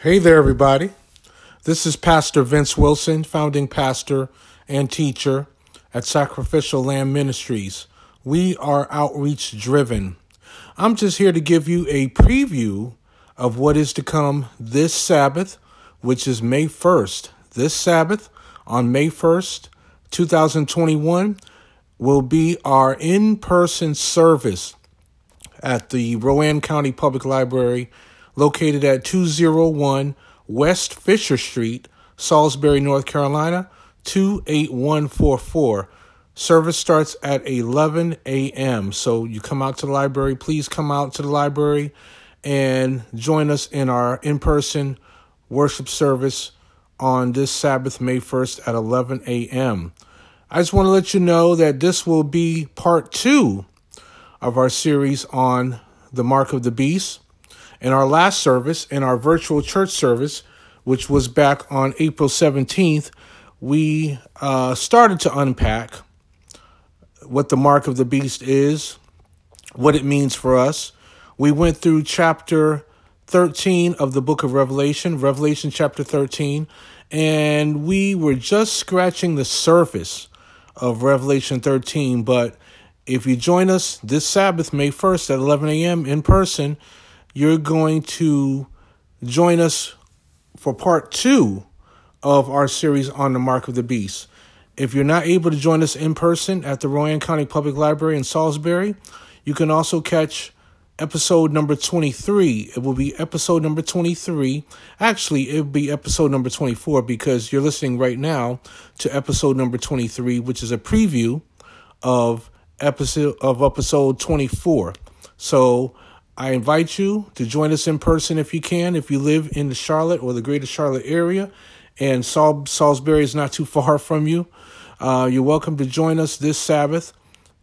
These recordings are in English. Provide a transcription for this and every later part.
Hey there, everybody. This is Pastor Vince Wilson, founding pastor and teacher at Sacrificial Lamb Ministries. We are outreach driven. I'm just here to give you a preview of what is to come this Sabbath, which is May 1st. This Sabbath, on May 1st, 2021, will be our in person service at the Rowan County Public Library located at 201 West Fisher Street, Salisbury, North Carolina, 28144. Service starts at 11 a.m. So you come out to the library. Please come out to the library and join us in our in person worship service on this Sabbath, May 1st at 11 a.m. I just want to let you know that this will be part two of our series on the mark of the beast. In our last service, in our virtual church service, which was back on April 17th, we uh, started to unpack what the mark of the beast is, what it means for us. We went through chapter 13 of the book of Revelation, Revelation chapter 13, and we were just scratching the surface of Revelation 13. But if you join us this Sabbath, May 1st at 11 a.m. in person, you're going to join us for part two of our series on the mark of the beast. If you're not able to join us in person at the Rowan County Public Library in Salisbury, you can also catch episode number 23. It will be episode number 23. Actually, it will be episode number 24 because you're listening right now to episode number 23, which is a preview of episode of episode 24. So I invite you to join us in person if you can, if you live in the Charlotte or the greater Charlotte area, and Sal- Salisbury is not too far from you. Uh, you're welcome to join us this Sabbath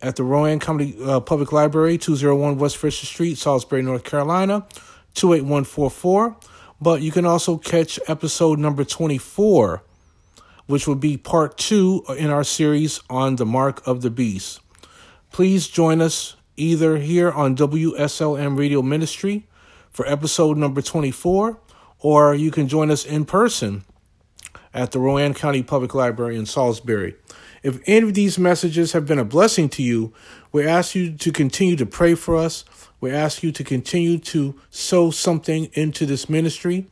at the Rowan County uh, Public Library, 201 West Fisher Street, Salisbury, North Carolina, 28144. But you can also catch episode number 24, which will be part two in our series on the Mark of the Beast. Please join us either here on WSLM Radio Ministry for episode number 24, or you can join us in person at the Rowan County Public Library in Salisbury. If any of these messages have been a blessing to you, we ask you to continue to pray for us. We ask you to continue to sow something into this ministry.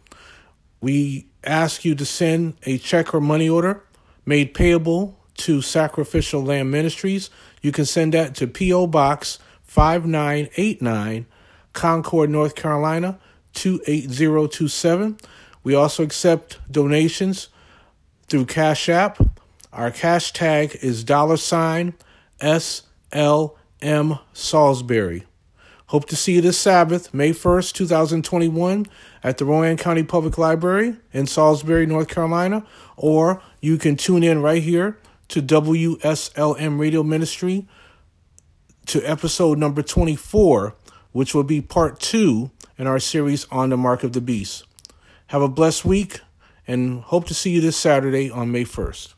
We ask you to send a check or money order made payable to Sacrificial Lamb Ministries. You can send that to P.O. Box 5989, Concord, North Carolina 28027. We also accept donations through Cash App. Our cash tag is dollar sign SLM Salisbury. Hope to see you this Sabbath, May 1st, 2021, at the Rowan County Public Library in Salisbury, North Carolina, or you can tune in right here to WSLM Radio Ministry to episode number 24, which will be part two in our series on the Mark of the Beast. Have a blessed week and hope to see you this Saturday on May 1st.